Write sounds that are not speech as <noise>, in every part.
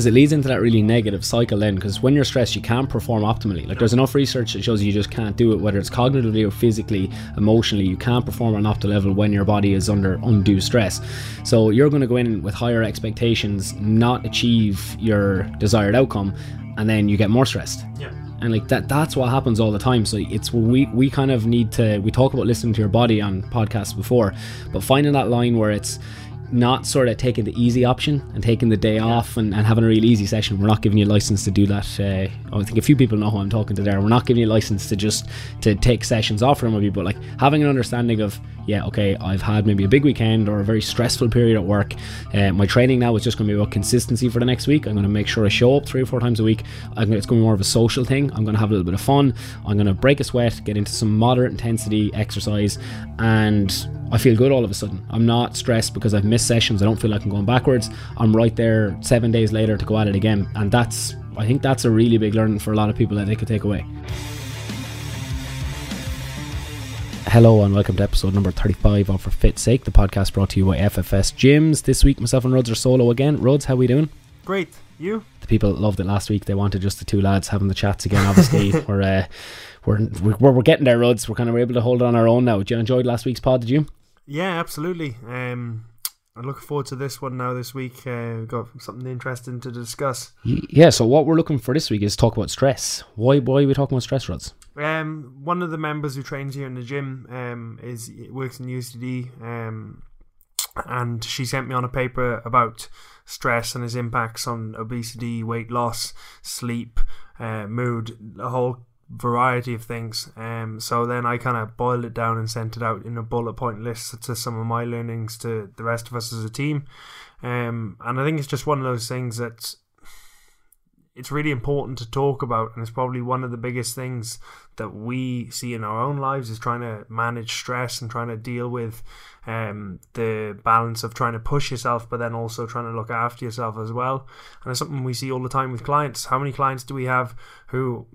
because it leads into that really negative cycle then because when you're stressed you can't perform optimally. Like there's enough research that shows you just can't do it whether it's cognitively or physically emotionally you can't perform on an optimal level when your body is under undue stress. So you're going to go in with higher expectations not achieve your desired outcome and then you get more stressed. Yeah. and like that that's what happens all the time. So it's we we kind of need to we talk about listening to your body on podcasts before but finding that line where it's not sort of taking the easy option and taking the day off and, and having a real easy session. We're not giving you a license to do that uh, i think a few people know who i'm talking to there. We're not giving you a license to just to take sessions off from you but like having an understanding of yeah okay i've had maybe a big weekend or a very stressful period at work. Uh, my training now is just going to be about consistency for the next week. I'm going to make sure i show up three or four times a week. I'm gonna, it's going to be more of a social thing. I'm going to have a little bit of fun. I'm going to break a sweat get into some moderate intensity exercise and I feel good all of a sudden. I'm not stressed because I've missed sessions. I don't feel like I'm going backwards. I'm right there seven days later to go at it again. And that's, I think that's a really big learning for a lot of people that they could take away. Hello and welcome to episode number 35 of For Fit's Sake, the podcast brought to you by FFS Gyms. This week, myself and Ruds are solo again. Ruds, how are we doing? Great. You? The people loved it last week. They wanted just the two lads having the chats again. Obviously, <laughs> we're, uh, we're, we're we're getting there, Ruds. We're kind of able to hold it on our own now. Did you enjoy last week's pod? Did you? Yeah, absolutely. Um, I'm looking forward to this one now. This week, uh, we've got something interesting to discuss. Yeah, so what we're looking for this week is talk about stress. Why why are we talking about stress, Rods? Um, one of the members who trains here in the gym um, is works in UCD, um, and she sent me on a paper about stress and its impacts on obesity, weight loss, sleep, uh, mood, a whole variety of things. Um, so then I kind of boiled it down and sent it out in a bullet point list to some of my learnings to the rest of us as a team. Um, and I think it's just one of those things that it's really important to talk about and it's probably one of the biggest things that we see in our own lives is trying to manage stress and trying to deal with um, the balance of trying to push yourself but then also trying to look after yourself as well and it's something we see all the time with clients how many clients do we have who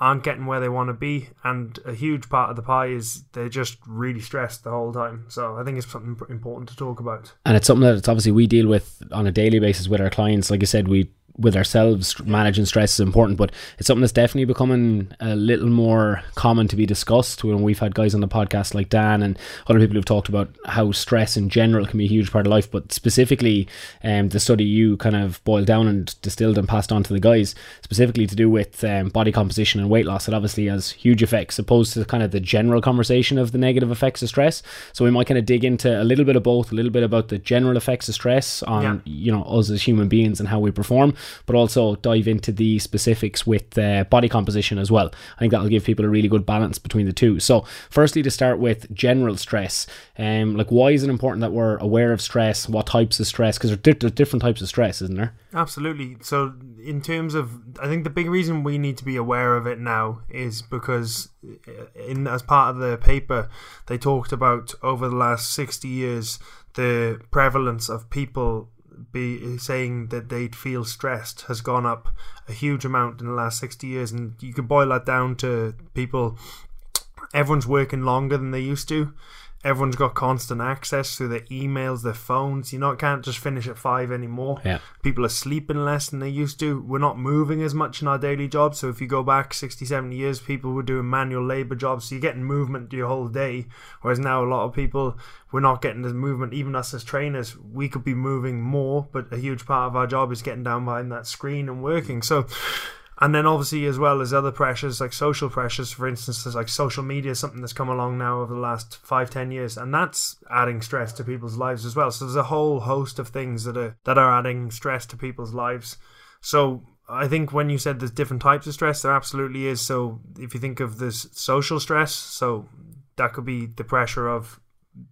aren't getting where they want to be and a huge part of the pie is they're just really stressed the whole time so i think it's something important to talk about And it's something that it's obviously we deal with on a daily basis with our clients. Like I said, we with ourselves managing stress is important, but it's something that's definitely becoming a little more common to be discussed. When we've had guys on the podcast like Dan and other people who've talked about how stress in general can be a huge part of life, but specifically, um, the study you kind of boiled down and distilled and passed on to the guys, specifically to do with um, body composition and weight loss, it obviously has huge effects, opposed to kind of the general conversation of the negative effects of stress. So we might kind of dig into a little bit of both, a little bit about the general effects of stress on Yeah. you know us as human beings and how we perform, but also dive into the specifics with uh, body composition as well. I think that'll give people a really good balance between the two. So, firstly, to start with general stress, um, like why is it important that we're aware of stress? What types of stress? Because there's, there's different types of stress, isn't there? Absolutely. So, in terms of, I think the big reason we need to be aware of it now is because, uh, in as part of the paper, they talked about over the last sixty years the prevalence of people be saying that they'd feel stressed has gone up a huge amount in the last 60 years and you can boil that down to people everyone's working longer than they used to everyone's got constant access through their emails their phones. You know can't just finish at five anymore. Yeah. people are sleeping less than they used to. We're not moving as much in our daily jobs. So if you go back 60 70 years people were doing manual labor jobs. So you're getting movement your whole day. Whereas now a lot of people we're not getting the movement. Even us as trainers we could be moving more but a huge part of our job is getting down behind that screen and working. So and then obviously as well as other pressures like social pressures for instance there's like social media something that's come along now over the last five ten years and that's adding stress to people's lives as well so there's a whole host of things that are that are adding stress to people's lives so I think when you said there's different types of stress, there absolutely is. So if you think of this social stress, so that could be the pressure of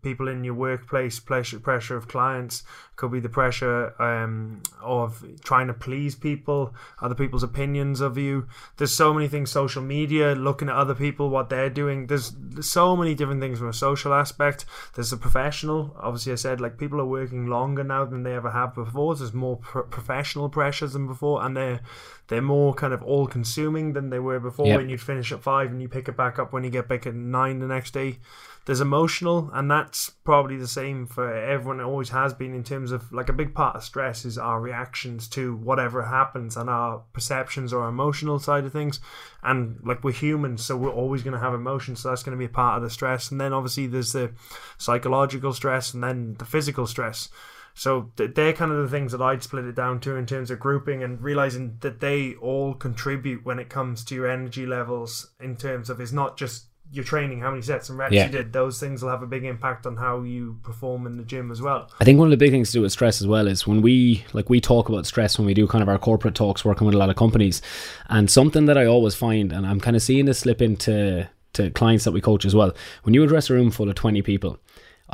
people in your workplace, pressure pressure of clients, could be the pressure um, of trying to please people, other people's opinions of you. There's so many things. Social media, looking at other people, what they're doing. There's, so many different things from a social aspect. There's a professional. Obviously, I said like people are working longer now than they ever have before. There's more pro- professional pressures than before, and they're they're more kind of all consuming than they were before. Yep. When you'd finish at five and you pick it back up when you get back at nine the next day. There's emotional, and that's probably the same for everyone. It always has been in terms of like a big part of stress is our reactions to whatever happens and our perceptions or emotional side of things. And like we're humans, so we're always going to have emotions. So that's going to be a part of the stress. And then obviously there's the psychological stress and then the physical stress. So they're kind of the things that I'd split it down to in terms of grouping and realizing that they all contribute when it comes to your energy levels in terms of it's not just your training, how many sets and reps Yeah. you did. Those things will have a big impact on how you perform in the gym as well. I think one of the big things to do with stress as well is when we like we talk about stress when we do kind of our corporate talks working with a lot of companies and something that I always find and I'm kind of seeing this slip into to clients that we coach as well when you address a room full of 20 people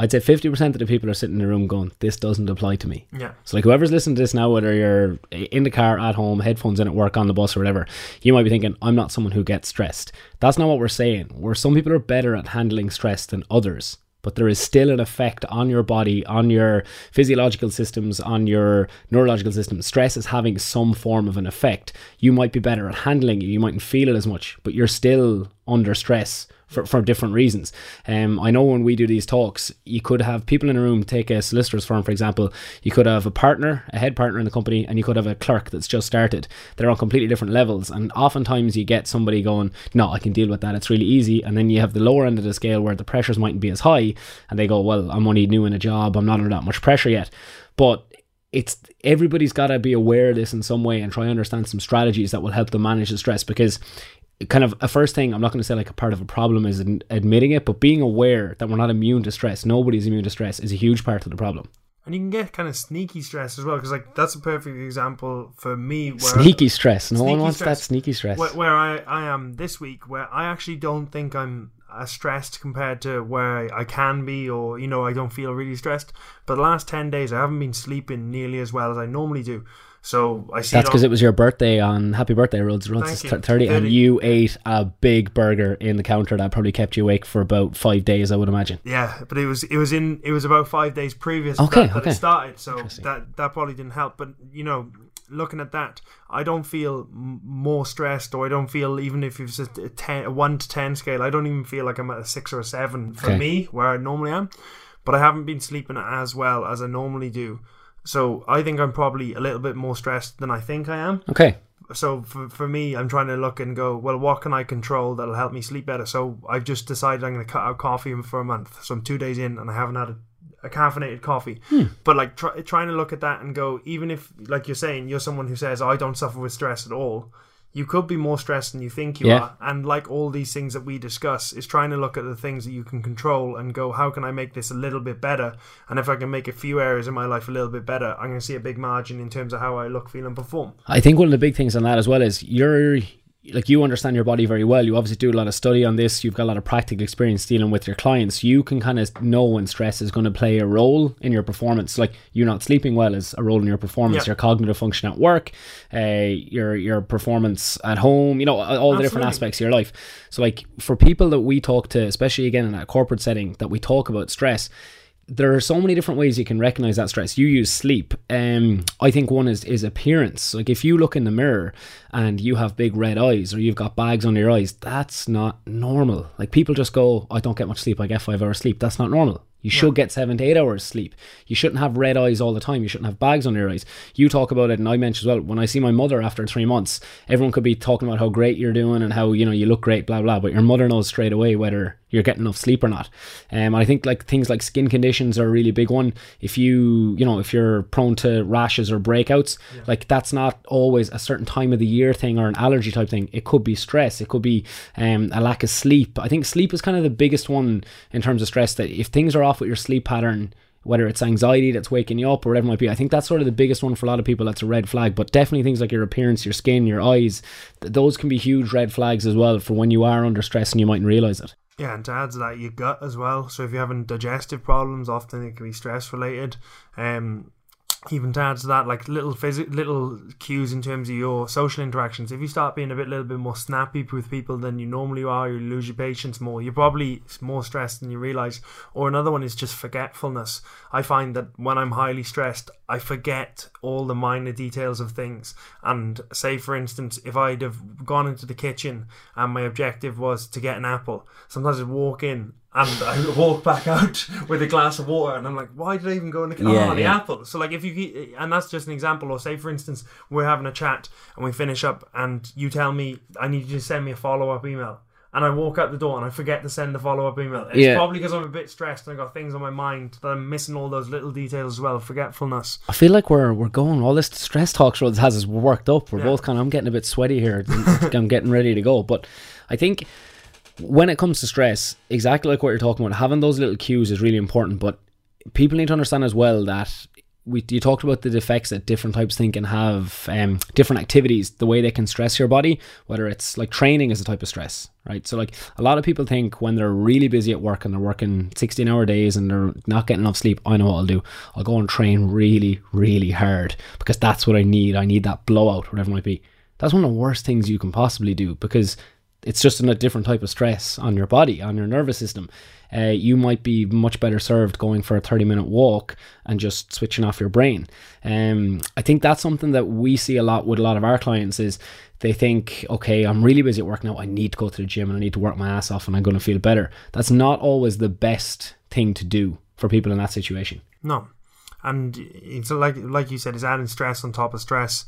I'd say 50% of the people are sitting in the room going this doesn't apply to me Yeah. so like whoever's listening to this now, whether you're in the car, at home, headphones in at work, on the bus or whatever, you might be thinking, I'm not someone who gets stressed. That's not what we're saying. Where some people are better at handling stress than others. But there is still an effect on your body, on your physiological systems, on your neurological systems. Stress is having some form of an effect. You might be better at handling it, you mightn't feel it as much, but you're still under stress for, for different reasons. Um, I know when we do these talks, you could have people in a room, take a solicitor's firm, for example, you could have a partner, a head partner in the company, and you could have a clerk that's just started. They're on completely different levels. And oftentimes you get somebody going, No, I can deal with that, it's really easy. And then you have the lower end of the scale where the pressures mightn't be as high, and they go, Well, I'm only new in a job, I'm not under that much pressure yet. But it's everybody's got to be aware of this in some way and try and understand some strategies that will help them manage the stress because kind of a first thing i'm not going to say like a part of a problem is ad- admitting it but being aware that we're not immune to stress nobody's immune to stress is a huge part of the problem And you can get kind of sneaky stress as well, because like that's a perfect example for me. Where sneaky stress no one wants stress. that sneaky stress where, where I, I am this week, where I actually don't think I'm as stressed compared to where I can be, or you know, I don't feel really stressed. But the last ten days, I haven't been sleeping nearly as well as I normally do. So I see that's because it was your birthday on happy birthday Rhodes Rhodes is you. 30 and you ate a big burger in the counter that probably kept you awake for about five days i would imagine Yeah, but it was it was in it was about five days previous Okay, that, that it started, so that that probably didn't help. But you know, looking at that, I don't feel m- more stressed, or I don't feel even if it's a ten, a one to ten scale, I don't even feel like I'm at a six or a seven for Okay. me where I normally am. But I haven't been sleeping as well as I normally do, so I think I'm probably a little bit more stressed than I think I am. Okay. So for, for me i'm trying to look and go well what can i control that'll help me sleep better? So i've just decided i'm going to cut out coffee for a month so i'm two days in and i haven't had a, a caffeinated coffee. Hmm. But like try, trying to look at that and go even if like you're saying you're someone who says i don't suffer with stress at all you could be more stressed than you think you Yeah. are. And like all these things that we discuss is trying to look at the things that you can control and go how can i make this a little bit better? And if i can make a few areas in my life a little bit better i'm going to see a big margin in terms of how i look feel and perform. I think one of the big things on that as well is you're like you understand your body very well. You obviously do a lot of study on this. You've got a lot of practical experience dealing with your clients. You can kind of know when stress is going to play a role in your performance. Like you not sleeping well is a role in your performance. Yeah. Your cognitive function at work, uh, your your performance at home. You know all the different aspects of your life. So like for people that we talk to, especially again in that corporate setting, that we talk about stress there are so many different ways you can recognize that stress. You use sleep. Um, I think one is is appearance. Like if you look in the mirror and you have big red eyes or you've got bags under your eyes, that's not normal. Like people just go, I don't get much sleep. I get five hours sleep. That's not normal. You should get seven to eight hours sleep. You shouldn't have red eyes all the time. You shouldn't have bags under your eyes. You talk about it, and I mentioned as well. When I see my mother after three months, everyone could be talking about how great you're doing and how you know you look great, blah blah. But your mother knows straight away whether you're getting enough sleep or not. Um, I think like things like skin conditions are a really big one. If you you know if you're prone to rashes or breakouts, like that's not always a certain time of the year thing or an allergy type thing. It could be stress. It could be um, a lack of sleep. I think sleep is kind of the biggest one in terms of stress. That if things are off with your sleep pattern. Whether it's anxiety that's waking you up or whatever it might be, I think that's sort of the biggest one for a lot of people. That's a red flag. But definitely things like your appearance, your skin, your eyes, th- those can be huge red flags as well for when you are under stress and you mightn't realize it. Yeah, and to add to that, your gut as well. So if you're having digestive problems, often it can be stress related. Um, even to add to that, like little phys- little cues in terms of your social interactions. If you start being a bit, little bit more snappy with people than you normally are, you lose your patience more. You're probably more stressed than you realize. Or another one is just forgetfulness. I find that when I'm highly stressed, I forget all the minor details of things. And say, for instance, if I'd have gone into the kitchen and my objective was to get an apple, sometimes I'd walk in and I walk back out with a glass of water, and I'm like, why did I even go in the car? Yeah, oh, the yeah. apple. So like, if you and that's just an example. Or say, for instance, we're having a chat and we finish up, and you tell me I need you to send me a follow up email. And I walk out the door and I forget to send the follow up email. It's Yeah. probably because I'm a bit stressed and I got things on my mind that I'm missing all those little details as well. Forgetfulness. I feel like we're we're going all this stress talk show has us worked up. We're both kind of I'm getting a bit sweaty here. <laughs> I'm getting ready to go. But I think when it comes to stress, exactly like what you're talking about, having those little cues is really important. But people need to understand as well that we you talked about the effects that different types of thinking have, um, different activities, the way they can stress your body. Whether it's like training is a type of stress, right? So like a lot of people think when they're really busy at work and they're working 16 hour days and they're not getting enough sleep, I know what I'll do. I'll go and train really, really hard because that's what I need. I need that blowout, whatever it might be. That's one of the worst things you can possibly do because it's just a different type of stress on your body, on your nervous system. Uh, you might be much better served going for a 30 minute walk and just switching off your brain. Um, I think that's something that we see a lot with a lot of our clients is they think, okay, I'm really busy at work now. I need to go to the gym and I need to work my ass off and I'm going to feel better. That's not always the best thing to do for people in that situation. No, and it's like like you said, it's adding stress on top of stress.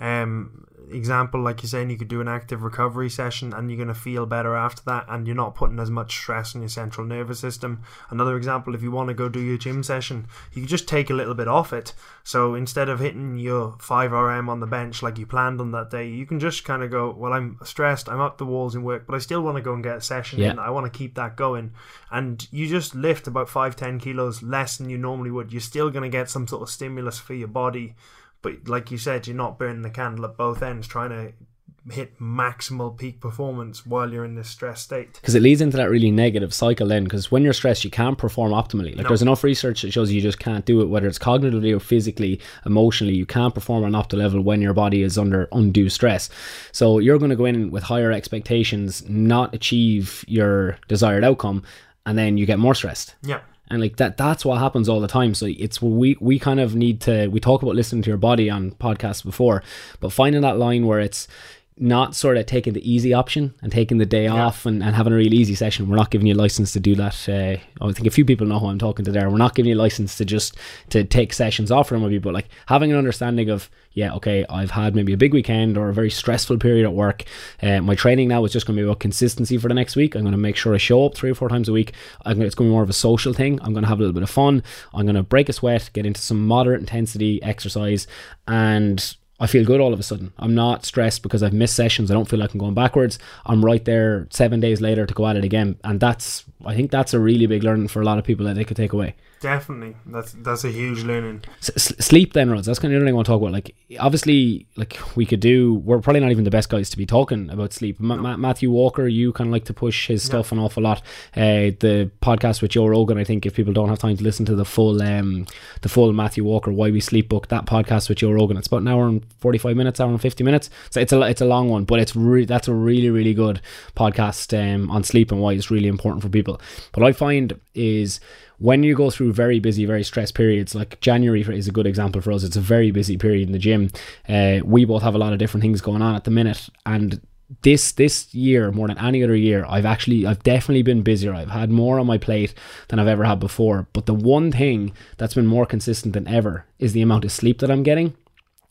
Um, example, like you're saying, you could do an active recovery session, and you're gonna feel better after that, and you're not putting as much stress on your central nervous system. Another example, if you want to go do your gym session, you can just take a little bit off it. So instead of hitting your five RM on the bench like you planned on that day, you can just kind of go, well, I'm stressed, I'm up the walls in work, but I still want to go and get a session Yeah. in. I want to keep that going, and you just lift about five, ten kilos less than you normally would. You're still gonna get some sort of stimulus for your body, but like you said, you're not burning the candle at both ends, trying to hit maximal peak performance while you're in this stress state. because it leads into that really negative cycle then because when you're stressed you can't perform optimally like No. there's enough research that shows you just can't do it whether it's cognitively or physically emotionally you can't perform on an optimal level when your body is under undue stress so you're going to go in with higher expectations not achieve your desired outcome and then you get more stressed Yeah. And like that that's what happens all the time. So it's we we kind of need to we talk about listening to your body on podcasts before but finding that line where it's not sort of taking the easy option and taking the day off and, and having a real easy session. We're not giving you a license to do that uh, i think a few people know who i'm talking to there. We're not giving you a license to just to take sessions off from you but like having an understanding of yeah okay i've had maybe a big weekend or a very stressful period at work uh, my training now is just going to be about consistency for the next week. I'm going to make sure i show up three or four times a week. I'm gonna, it's going to be more of a social thing. I'm going to have a little bit of fun. I'm going to break a sweat get into some moderate intensity exercise and I feel good all of a sudden. I'm not stressed because I've missed sessions. I don't feel like I'm going backwards. I'm right there seven days later to go at it again. And that's, I think that's a really big learning for a lot of people that they could take away. Definitely, that's that's a huge learning. S- sleep then, Rods. That's kind of the other thing I want to talk about. Like, obviously, like we could do. We're probably not even the best guys to be talking about sleep. Ma- Ma- Matthew Walker, you kind of like to push his stuff an awful lot. Uh, the podcast with Joe Rogan. I think if people don't have time to listen to the full, um, the full Matthew Walker Why We Sleep book, that podcast with Joe Rogan, it's about an hour and forty five minutes, hour and fifty minutes. So it's a it's a long one, but it's re- that's a really really good podcast um, on sleep and why it's really important for people. But I find is when you go through very busy, very stressed periods, like January is a good example for us. It's a very busy period in the gym. Uh, we both have a lot of different things going on at the minute, and this this year more than any other year, I've actually I've definitely been busier. I've had more on my plate than I've ever had before. But the one thing that's been more consistent than ever is the amount of sleep that I'm getting.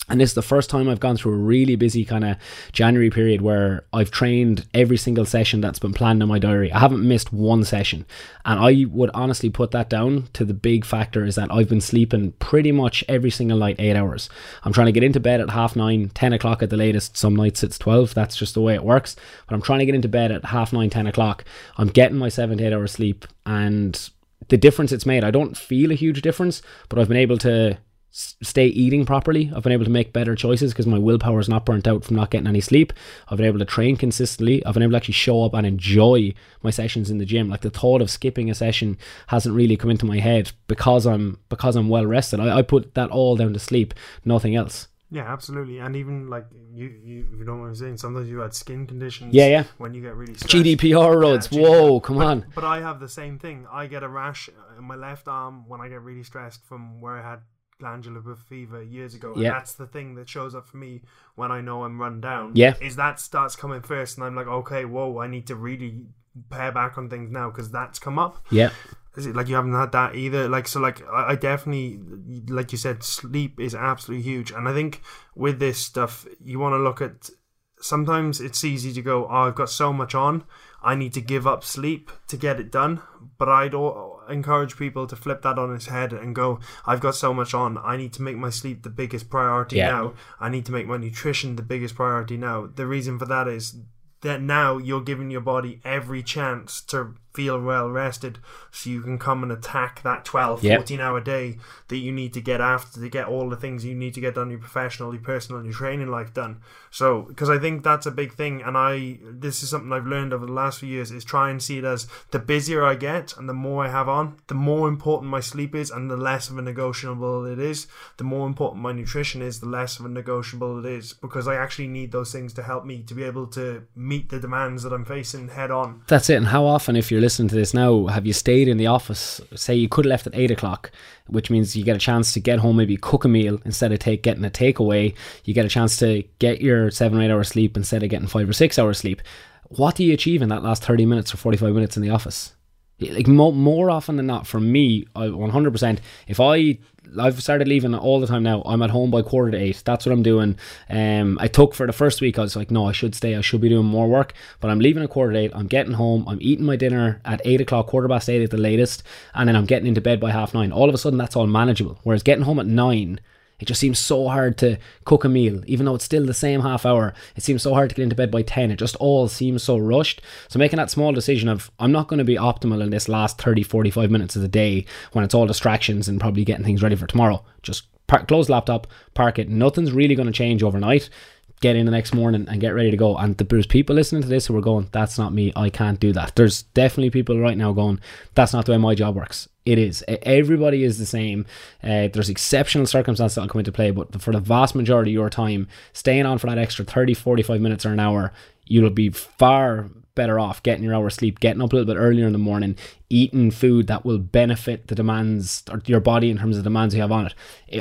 And this is the first time I've gone through a really busy kind of January period where I've trained every single session that's been planned in my diary. I haven't missed one session. And I would honestly put that down to the big factor is that I've been sleeping pretty much every single night eight hours. I'm trying to get into bed at half nine, 10 o'clock at the latest. Some nights it's 12. That's just the way it works. But I'm trying to get into bed at half nine, 10 o'clock. I'm getting my seven to eight hours sleep. And the difference it's made, I don't feel a huge difference, but I've been able to stay eating properly. I've been able to make better choices because my willpower is not burnt out from not getting any sleep. I've been able to train consistently. I've been able to actually show up and enjoy my sessions in the gym. Like the thought of skipping a session hasn't really come into my head because I'm because I'm well rested. I, I put that all down to sleep, nothing else. Yeah, absolutely. And even like you, you, you don't mind me saying, sometimes you had skin conditions. Yeah, yeah. When you get really stressed. GDPR roads. Yeah, Whoa, come But- on. But I have the same thing. I get a rash in my left arm when I get really stressed from where I had glandular fever years ago. Yeah. And that's the thing that shows up for me when I know I'm run down. Yeah. Is that starts coming first and I'm like, okay, whoa, I need to really pare back on things now because that's come up. Yeah. Is it like you haven't had that either? Like so, like I, I definitely, like you said, sleep is absolutely huge, and I think with this stuff, you want to look at. Sometimes it's easy to go, oh, I've got so much on, I need to give up sleep to get it done. But I'd encourage people to flip that on its head and go, I've got so much on, I need to make my sleep the biggest priority Yeah. now. I need to make my nutrition the biggest priority now. The reason for that is that now you're giving your body every chance to feel well rested so you can come and attack that 12 Yep. 14 hour day that you need to get after to get all the things you need to get done your professional your personal and your training life done so because i think that's a big thing and i this is something i've learned over the last few years is try and see it as the busier i get and the more i have on the more important my sleep is and the less of a negotiable it is the more important my nutrition is the less of a negotiable it is because i actually need those things to help me to be able to meet the demands that i'm facing head on That's it. And how often, if you're listening to this now, have you stayed in the office? Say you could have left at eight o'clock, which means you get a chance to get home, maybe cook a meal instead of take getting a takeaway. You get a chance to get your seven or eight hours sleep instead of getting five or six hours sleep. What do you achieve in that last thirty minutes or forty five minutes in the office? Like mo- more often than not, for me, I 100%. If I I've started leaving all the time now. I'm at home by quarter to eight. That's what I'm doing. Um, I took for the first week. I was like, no, I should stay. I should be doing more work. But I'm leaving at quarter to eight. I'm getting home. I'm eating my dinner at eight o'clock, quarter past eight at the latest, and then I'm getting into bed by half nine. All of a sudden, that's all manageable. Whereas getting home at nine. It just seems so hard to cook a meal, even though it's still the same half hour. It seems so hard to get into bed by 10. It just all seems so rushed. So, making that small decision of, I'm not going to be optimal in this last 30, 45 minutes of the day when it's all distractions and probably getting things ready for tomorrow. Just park, close laptop, park it. Nothing's really going to change overnight. Get in the next morning and get ready to go. And there's people listening to this who are going, That's not me. I can't do that. There's definitely people right now going, That's not the way my job works. It is. Everybody is the same. Uh, there's exceptional circumstances that'll come into play, but for the vast majority of your time, staying on for that extra 30, 45 minutes or an hour, you'll be far better off getting your hour of sleep, getting up a little bit earlier in the morning, eating food that will benefit the demands or your body in terms of the demands you have on it.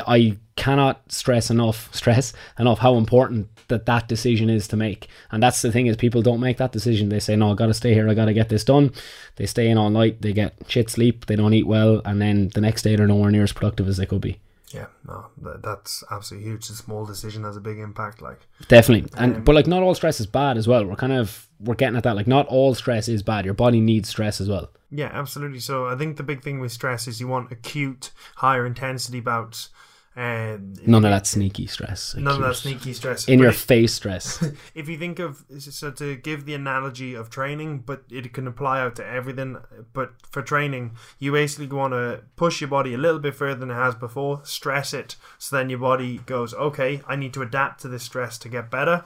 I I cannot stress enough, <laughs> stress enough how important that that decision is to make. And that's the thing is people don't make that decision. They say, no, I got to stay here. I got to get this done. They stay in all night. They get shit sleep. They don't eat well. And then the next day they're nowhere near as productive as they could be. yeah no that's absolutely huge a small decision has a big impact like Definitely. And Um, but like not all stress is bad as well. We're kind of we're getting at that. Like not all stress is bad. Your body needs stress as well. Yeah, absolutely. So I think the big thing with stress is you want acute, higher intensity bouts. And None of that sneaky stress. none of that sneaky stress. in But your it- face stress. <laughs> if you think of so to give the analogy of training, but it can apply out to everything. But for training, you basically want to push your body a little bit further than it has before, stress it, so then your body goes, okay, I need to adapt to this stress to get better.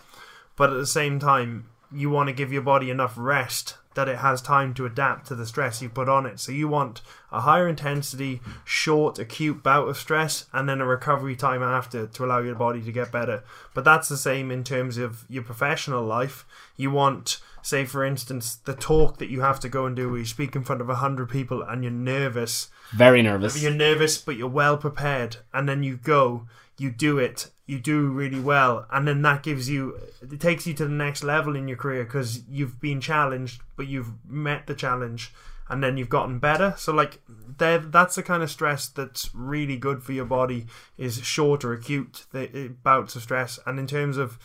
But at the same time, you want to give your body enough rest that it has time to adapt to the stress you put on it. So you want a higher intensity, short, acute bout of stress, and then a recovery time after to allow your body to get better. But that's the same in terms of your professional life. You want, say, for instance, the talk that you have to go and do where you speak in front of a hundred people and you're nervous. Very nervous. You're nervous, but you're well prepared, and then you go, you do it, you do really well, and then that gives you, it takes you to the next level in your career because you've been challenged, but you've met the challenge, and then you've gotten better. So like, that's the kind of stress that's really good for your body is short or acute uh, bouts of stress, and in terms of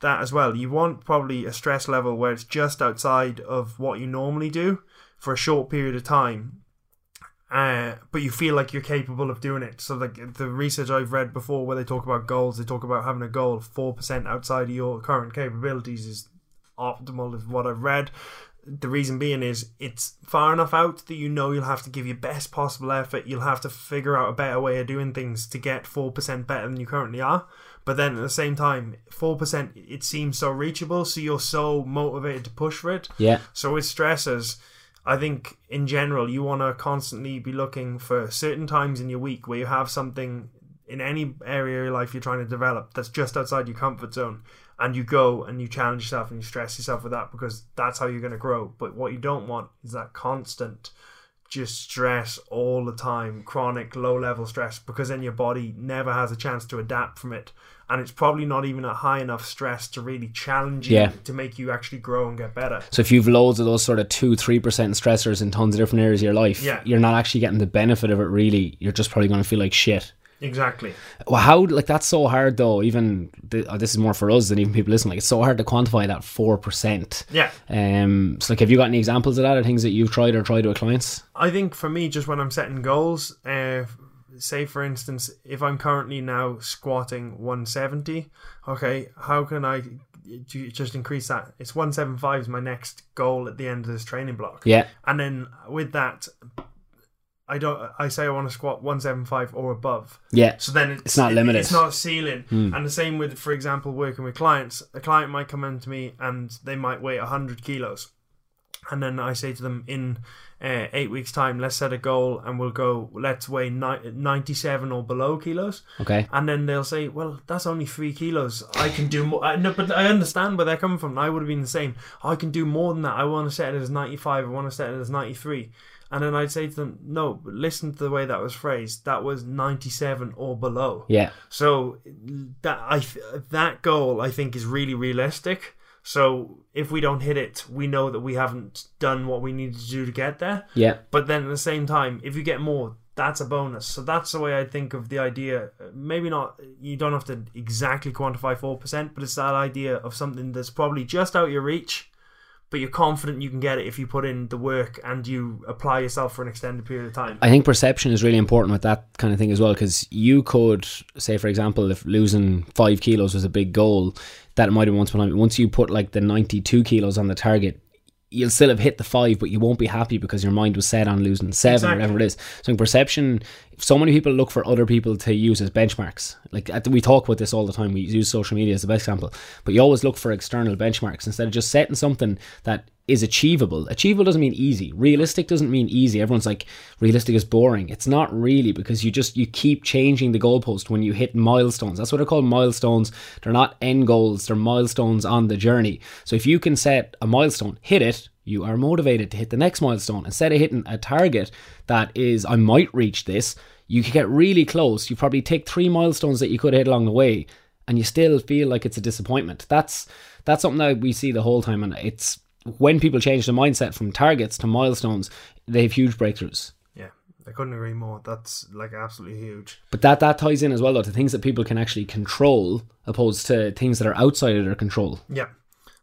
that as well, you want probably a stress level where it's just outside of what you normally do for a short period of time uh, but you feel like you're capable of doing it. So, like the research I've read before, where they talk about goals, they talk about having a goal of four percent outside of your current capabilities is optimal, is what I've read. The reason being is it's far enough out that you know you'll have to give your best possible effort. You'll have to figure out a better way of doing things to get four percent better than you currently are. But then at the same time, four percent it seems so reachable, so you're so motivated to push for it. yeah. So with stressors, I think in general you want to constantly be looking for certain times in your week where you have something in any area of your life you're trying to develop that's just outside your comfort zone and you go and you challenge yourself and you stress yourself with that because that's how you're going to grow. But what you don't want is that constant just stress all the time chronic low level stress because then your body never has a chance to adapt from it and it's probably not even a high enough stress to really challenge you Yeah. to make you actually grow and get better. So if you've loads of those sort of two, three percent stressors in tons of different areas of your life, Yeah. you're not actually getting the benefit of it. Really, you're just probably going to feel like shit. Exactly. Well, how like that's so hard though. Even th- uh, this is more for us than even people listening. Like it's so hard to quantify that four percent. Yeah. Um. So like, have you got any examples of that or things that you've tried or tried with clients? I think for me, just when I'm setting goals, uh, say for instance, if I'm currently now squatting 170, okay, how can I just increase that? It's 175 is my next goal at the end of this training block. Yeah. And then with that, I don't. I say I want to squat 175 or above. Yeah. So then it's, It's not it- limited. It's not a ceiling. Hmm. And the same with, for example, working with clients. A client might come in to me and they might weigh 100 kilos. And then I say to them, in uh, eight weeks' time, let's set a goal and we'll go, let's weigh ni- 97 or below kilos. Okay. And then they'll say, well, that's only three kilos. I can do more. I, no, but I understand where they're coming from. I would have been the same. I can do more than that. I want to set it as 95. I want to set it as 93. And then I'd say to them, no, listen to the way that was phrased. That was 97 or below. Yeah. So that I th- that goal I think is really realistic. So if we don't hit it, we know that we haven't done what we need to do to get there. Yeah. But then at the same time, if you get more, that's a bonus. So that's the way I think of the idea. Maybe not, you don't have to exactly quantify 4%, but it's that idea of something that's probably just out your reach, but you're confident you can get it if you put in the work and you apply yourself for an extended period of time. I think perception is really important with that kind of thing as well because you could say, for example, if losing five kilos was a big goal, that might have once. Once you put like the ninety-two kilos on the target, you'll still have hit the five, but you won't be happy because your mind was set on losing seven Exactly. or whatever it is. So in perception, so many people look for other people to use as benchmarks. Like we talk about this all the time. We use social media as the best example, but you always look for external benchmarks instead of just setting something that is achievable. Achievable doesn't mean easy. Realistic doesn't mean easy. Everyone's like realistic is boring. It's not really because you just you keep changing the goalpost when you hit milestones. That's what they're called milestones. They're not end goals. They're milestones on the journey. So if you can set a milestone, hit it, you are motivated to hit the next milestone. Instead of hitting a target that is I might reach this, you could get really close. You probably take three milestones that you could hit along the way and you still feel like it's a disappointment. That's that's something that we see the whole time and it's when people change their mindset from targets to milestones, they have huge breakthroughs. Yeah, I couldn't agree more. That's like absolutely huge. But that that ties in as well though to things that people can actually control opposed to things that are outside of their control. Yeah.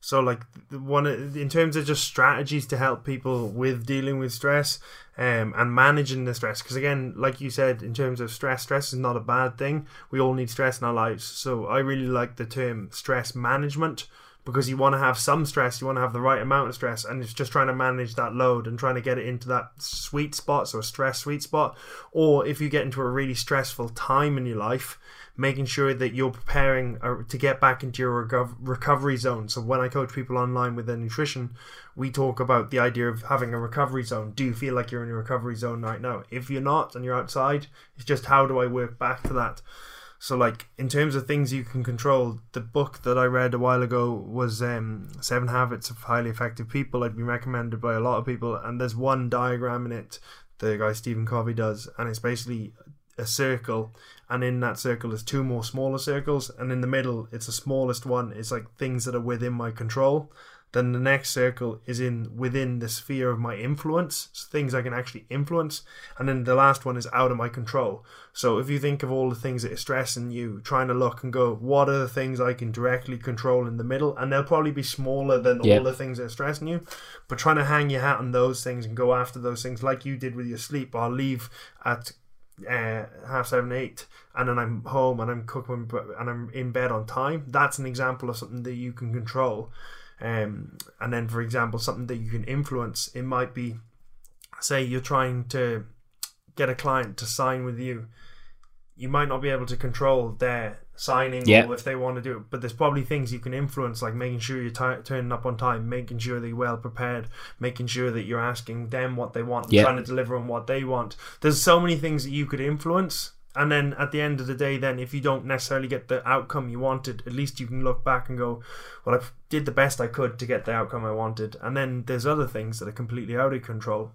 So like one in terms of just strategies to help people with dealing with stress um, and managing the stress because again like you said in terms of stress stress is not a bad thing we all need stress in our lives so I really like the term stress management because you want to have some stress you want to have the right amount of stress and it's just trying to manage that load and trying to get it into that sweet spot so a stress sweet spot or if you get into a really stressful time in your life making sure that you're preparing uh, to get back into your recovery zone. So when I coach people online with their nutrition, we talk about the idea of having a recovery zone. Do you feel like you're in a recovery zone right now? If you're not and you're outside, it's just how do I work back to that? So like in terms of things you can control, the book that I read a while ago was um, Seven Habits of Highly Effective People. I'd been recommended by a lot of people, and there's one diagram in it the guy Stephen Covey does, and it's basically a circle and in that circle there's two more smaller circles and in the middle it's the smallest one it's like things that are within my control then the next circle is in within the sphere of my influence so things i can actually influence and then the last one is out of my control so if you think of all the things that are stressing you trying to look and go what are the things i can directly control in the middle and they'll probably be smaller than Yeah. all the things that are stressing you but trying to hang your hat on those things and go after those things like you did with your sleep i'll leave at uh, half seven, eight, and then I'm home and I'm cooking and I'm in bed on time. That's an example of something that you can control. Um, and then, for example, something that you can influence. It might be, say, you're trying to get a client to sign with you. You might not be able to control their signing Yeah. or if they want to do it, but there's probably things you can influence, like making sure you're ti turning up on time, making sure that you're well prepared, making sure that you're asking them what they want, Yeah. trying to deliver on what they want. There's so many things that you could influence. And then at the end of the day, then if you don't necessarily get the outcome you wanted, at least you can look back and go, "Well, I did the best I could to get the outcome I wanted." And then there's other things that are completely out of control,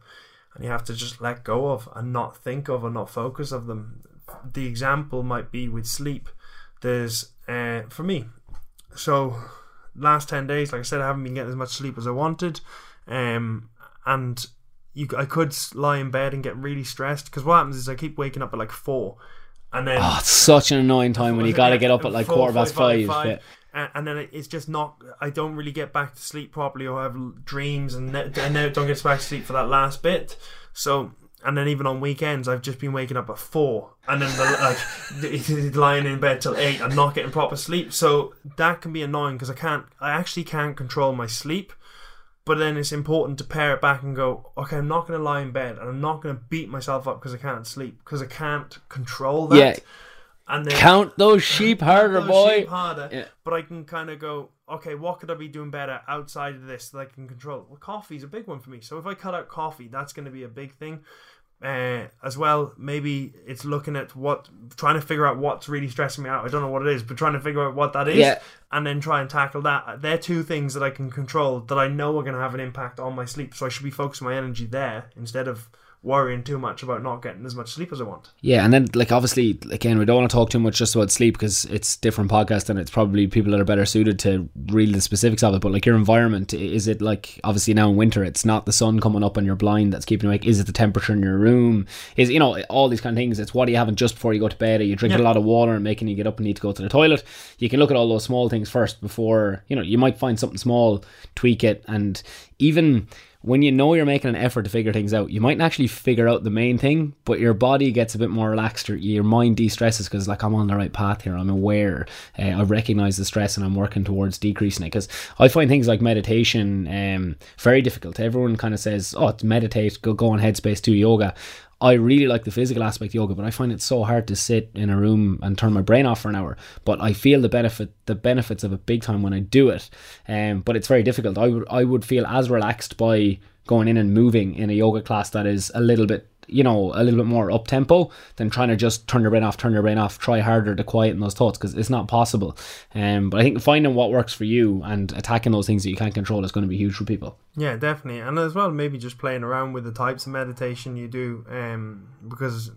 and you have to just let go of and not think of or not focus of them. The example might be with sleep. there's uh, for me. So last ten days, like I said, I haven't been getting as much sleep as I wanted, um, and you I could lie in bed and get really stressed because what happens is I keep waking up at like four, and then Oh, it's such an annoying time when you got to get up at like Four, quarter past five, five. five, yeah. and, and then it's just not. I don't really get back to sleep properly, or have dreams, and ne- and don't get back to sleep for that last bit. So, and then even on weekends, I've just been waking up at four, and then the, like <laughs> lying in bed till eight, and not getting proper sleep. So that can be annoying because I can't. I actually can't control my sleep. But then it's important to pare it back and go, okay, I'm not going to lie in bed and I'm not going to beat myself up because I can't sleep because I can't control that. Yeah. And then Count those sheep harder, those boy. sheep harder, Yeah. but I can kind of go, okay, what could I be doing better outside of this that I can control? Well, coffee's a big one for me. So if I cut out coffee, that's going to be a big thing. Uh, as well, maybe it's looking at what, trying to figure out what's really stressing me out. I don't know what it is, but trying to figure out what that is, Yeah. and then try and tackle that. They're two things that I can control that I know are going to have an impact on my sleep. So I should be focusing my energy there instead of worrying too much about not getting as much sleep as I want. Yeah, and then like obviously again we don't want to talk too much just about sleep because it's different podcast and it's probably people that are better suited to really the specifics of it. But like your environment, is it like obviously now in winter it's not the sun coming up on your blind that's keeping you awake? Is it the temperature in your room? Is you know all these kind of things? It's what are you having just before you go to bed? Are you drinking a lot of water and making you get up and need to go to the toilet? You can look at all those small things first before you know you might find something small, tweak it, and even when you know you're making an effort to figure things out, you might actually figure out the main thing, but your body gets a bit more relaxed or your mind de stresses because, like, I'm on the right path here. I'm aware. Uh, I recognize the stress and I'm working towards decreasing it. Because I find things like meditation um, very difficult. Everyone kind of says, oh, meditate, go, go on Headspace, do yoga. I really like the physical aspect of yoga, but I find it so hard to sit in a room and turn my brain off for an hour. But I feel the benefit, the benefits of it big time when I do it. Um, but it's very difficult. I would, I would feel as relaxed by going in and moving in a yoga class that is a little bit, you know, a little bit more up tempo than trying to just turn your brain off, turn your brain off, try harder to quieten those thoughts because it's not possible. Um, but I think finding what works for you and attacking those things that you can't control is going to be huge for people. Yeah, definitely, and as well, maybe just playing around with the types of meditation you do, um, because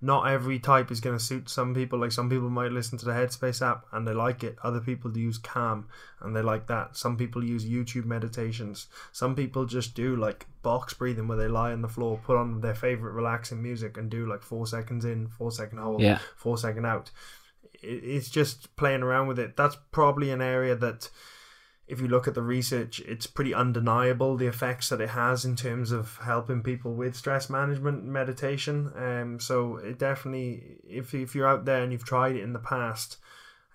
not every type is going to suit some people. Like some people might listen to the Headspace app and they like it. Other people use Calm and they like that. Some people use YouTube meditations. Some people just do like box breathing where they lie on the floor, put on their favorite relaxing music, and do like four seconds in, four second hold, Yeah. four second out. It's just playing around with it. That's probably an area that if you look at the research, it's pretty undeniable the effects that it has in terms of helping people with stress management and meditation. Um, so it definitely, if if you're out there and you've tried it in the past,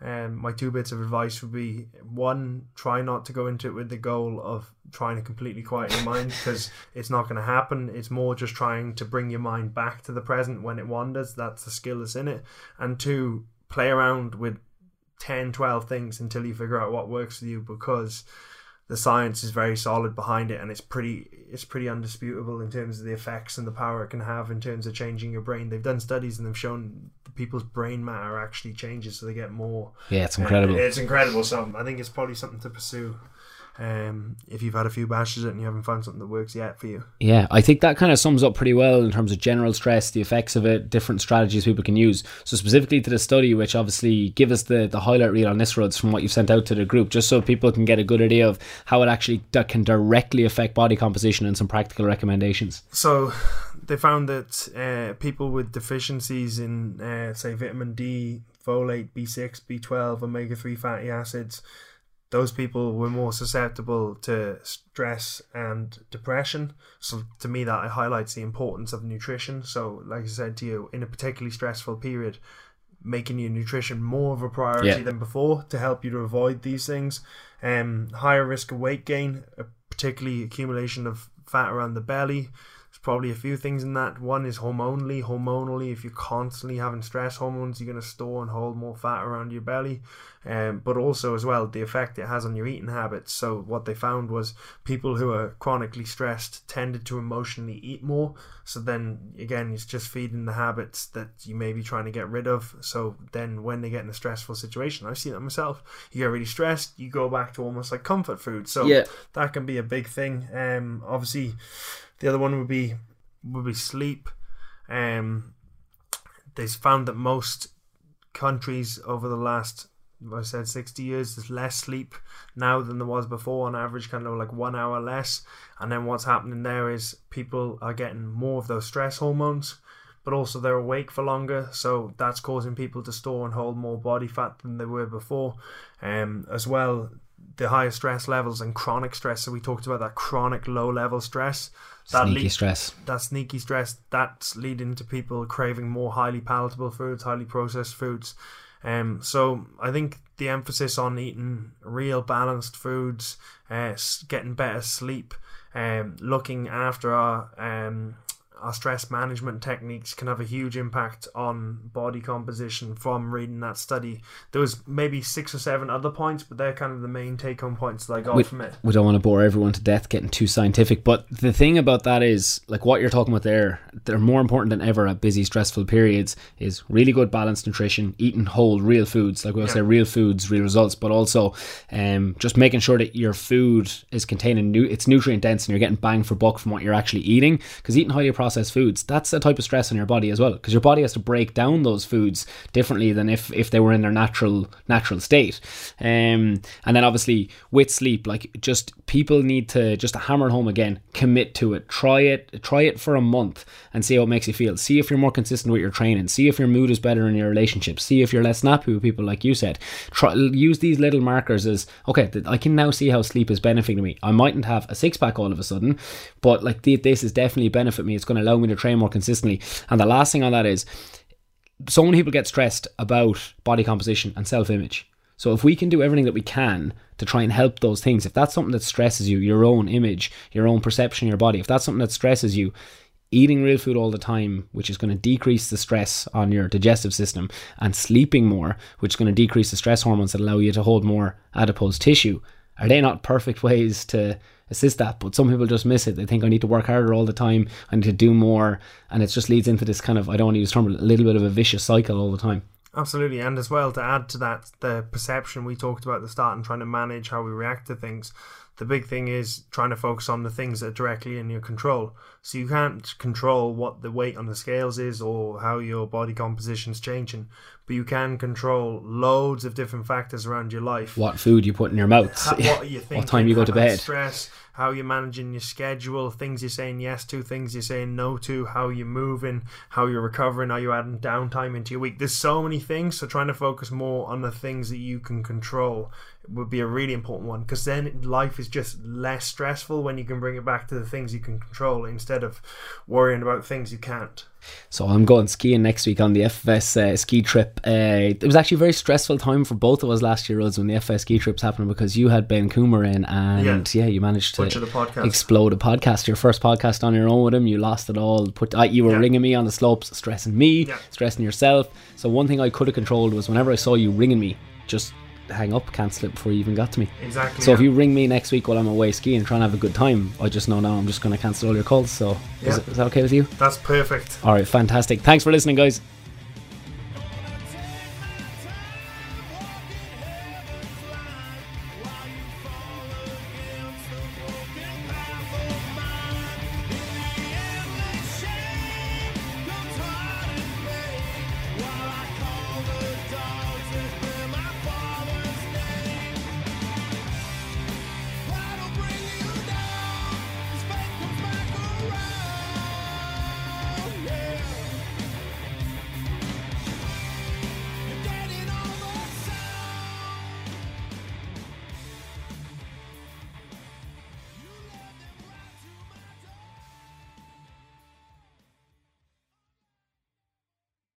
um, my two bits of advice would be one, try not to go into it with the goal of trying to completely quiet your mind because <laughs> it's not going to happen. It's more just trying to bring your mind back to the present when it wanders. That's the skill that's in it. And two, play around with 10 12 things until you figure out what works for you because the science is very solid behind it and it's pretty it's pretty undisputable in terms of the effects and the power it can have in terms of changing your brain. They've done studies and they've shown people's brain matter actually changes so they get more Yeah, it's incredible. Uh, it's incredible something. I think it's probably something to pursue um, if you've had a few bashes and you haven't found something that works yet for you Yeah, I think that kind of sums up pretty well in terms of general stress, the effects of it, different strategies people can use. So specifically to the study, which obviously give us the, the highlight reel on this roads from what you've sent out to the group, just so people can get a good idea of how it actually that can directly affect body composition and some practical recommendations. So they found that uh, people with deficiencies in, uh, say, vitamin D, folate, B6, B12, omega 3 fatty acids, those people were more susceptible to stress and depression. So to me, that highlights the importance of nutrition. So, like I said to you, in a particularly stressful period, making your nutrition more of a priority Yeah. than before to help you to avoid these things. Um, higher risk of weight gain, uh, particularly accumulation of fat around the belly. Probably a few things in that. One is hormonally. Hormonally, if you're constantly having stress hormones, you're going to store and hold more fat around your belly. Um, but also, as well, the effect it has on your eating habits. So, what they found was people who are chronically stressed tended to emotionally eat more. So, then again, it's just feeding the habits that you may be trying to get rid of. So, then when they get in a stressful situation, I've seen that myself. You get really stressed, you go back to almost like comfort food. So, Yeah. that can be a big thing. Um, obviously, the other one would be would be sleep. Um, they found that most countries over the last I said 60 years, there's less sleep now than there was before on average, kind of like one hour less. And then what's happening there is people are getting more of those stress hormones, but also they're awake for longer. So that's causing people to store and hold more body fat than they were before. Um, as well, the higher stress levels and chronic stress. So we talked about that chronic low level stress. That sneaky stress. That sneaky stress. That's leading to people craving more highly palatable foods, highly processed foods. Um, so I think the emphasis on eating real balanced foods, uh, getting better sleep, um, looking after our um, our stress management techniques can have a huge impact on body composition from reading that study. There was maybe six or seven other points, but they're kind of the main take home points that I got we, from it. We don't want to bore everyone to death getting too scientific, but the thing about that is like what you're talking about there, they're more important than ever at busy, stressful periods is really good balanced nutrition, eating whole, real foods, like we will yeah. say real foods, real results, but also um, just making sure that your food is containing new it's nutrient dense and you're getting bang for buck from what you're actually eating. Because eating highly processed foods, that's a type of stress on your body as well. Because your body has to break down those foods differently than if, if they were in their natural natural state. Um, and then obviously with sleep, like just people need to just hammer home again, commit to it, try it, try it for a month and see how it makes you feel. See if you're more consistent with your training. See if your mood is better in your relationships. See if you're less snappy with people, like you said. Try use these little markers as okay. I can now see how sleep is benefiting me. I mightn't have a six pack all of a sudden, but like this is definitely benefit me. It's going to allow me to train more consistently. And the last thing on that is, so many people get stressed about body composition and self image. So if we can do everything that we can to try and help those things, if that's something that stresses you, your own image, your own perception your body, if that's something that stresses you, eating real food all the time, which is going to decrease the stress on your digestive system, and sleeping more, which is going to decrease the stress hormones that allow you to hold more adipose tissue, are they not perfect <laughs> ways to assist that? But some people just miss it. They think I need to work harder all the time, I need to do more, and it just leads into this kind of I don't want to use term, a little bit of a vicious cycle all the time. Absolutely, and as well to add to that, the perception we talked about at the start and trying to manage how we react to things the big thing is trying to focus on the things that are directly in your control. So you can't control what the weight on the scales is or how your body composition is changing, but you can control loads of different factors around your life. What food you put in your mouth, how, what you <laughs> what time you go to bed, stress, how you're managing your schedule, things you're saying yes to, things you're saying no to, how you're moving, how you're recovering, are you adding downtime into your week. There's so many things, so trying to focus more on the things that you can control would be a really important one because then life is just less stressful when you can bring it back to the things you can control instead of worrying about things you can't. So I'm going skiing next week on the FS uh, ski trip. Uh, it was actually a very stressful time for both of us last year, Rods, when the FS ski trips happened because you had Ben Coomber in and yeah, yeah you managed to explode a podcast, your first podcast on your own with him. You lost it all. Put uh, You were yeah. ringing me on the slopes, stressing me, yeah. stressing yourself. So one thing I could have controlled was whenever I saw you ringing me, just hang up, cancel it before you even got to me. Exactly. So yeah. if you ring me next week while I'm away skiing, trying to have a good time, I just know now I'm just going to cancel all your calls. So yeah. is, is, that okay with you? That's perfect. All right, fantastic. Thanks for listening, guys.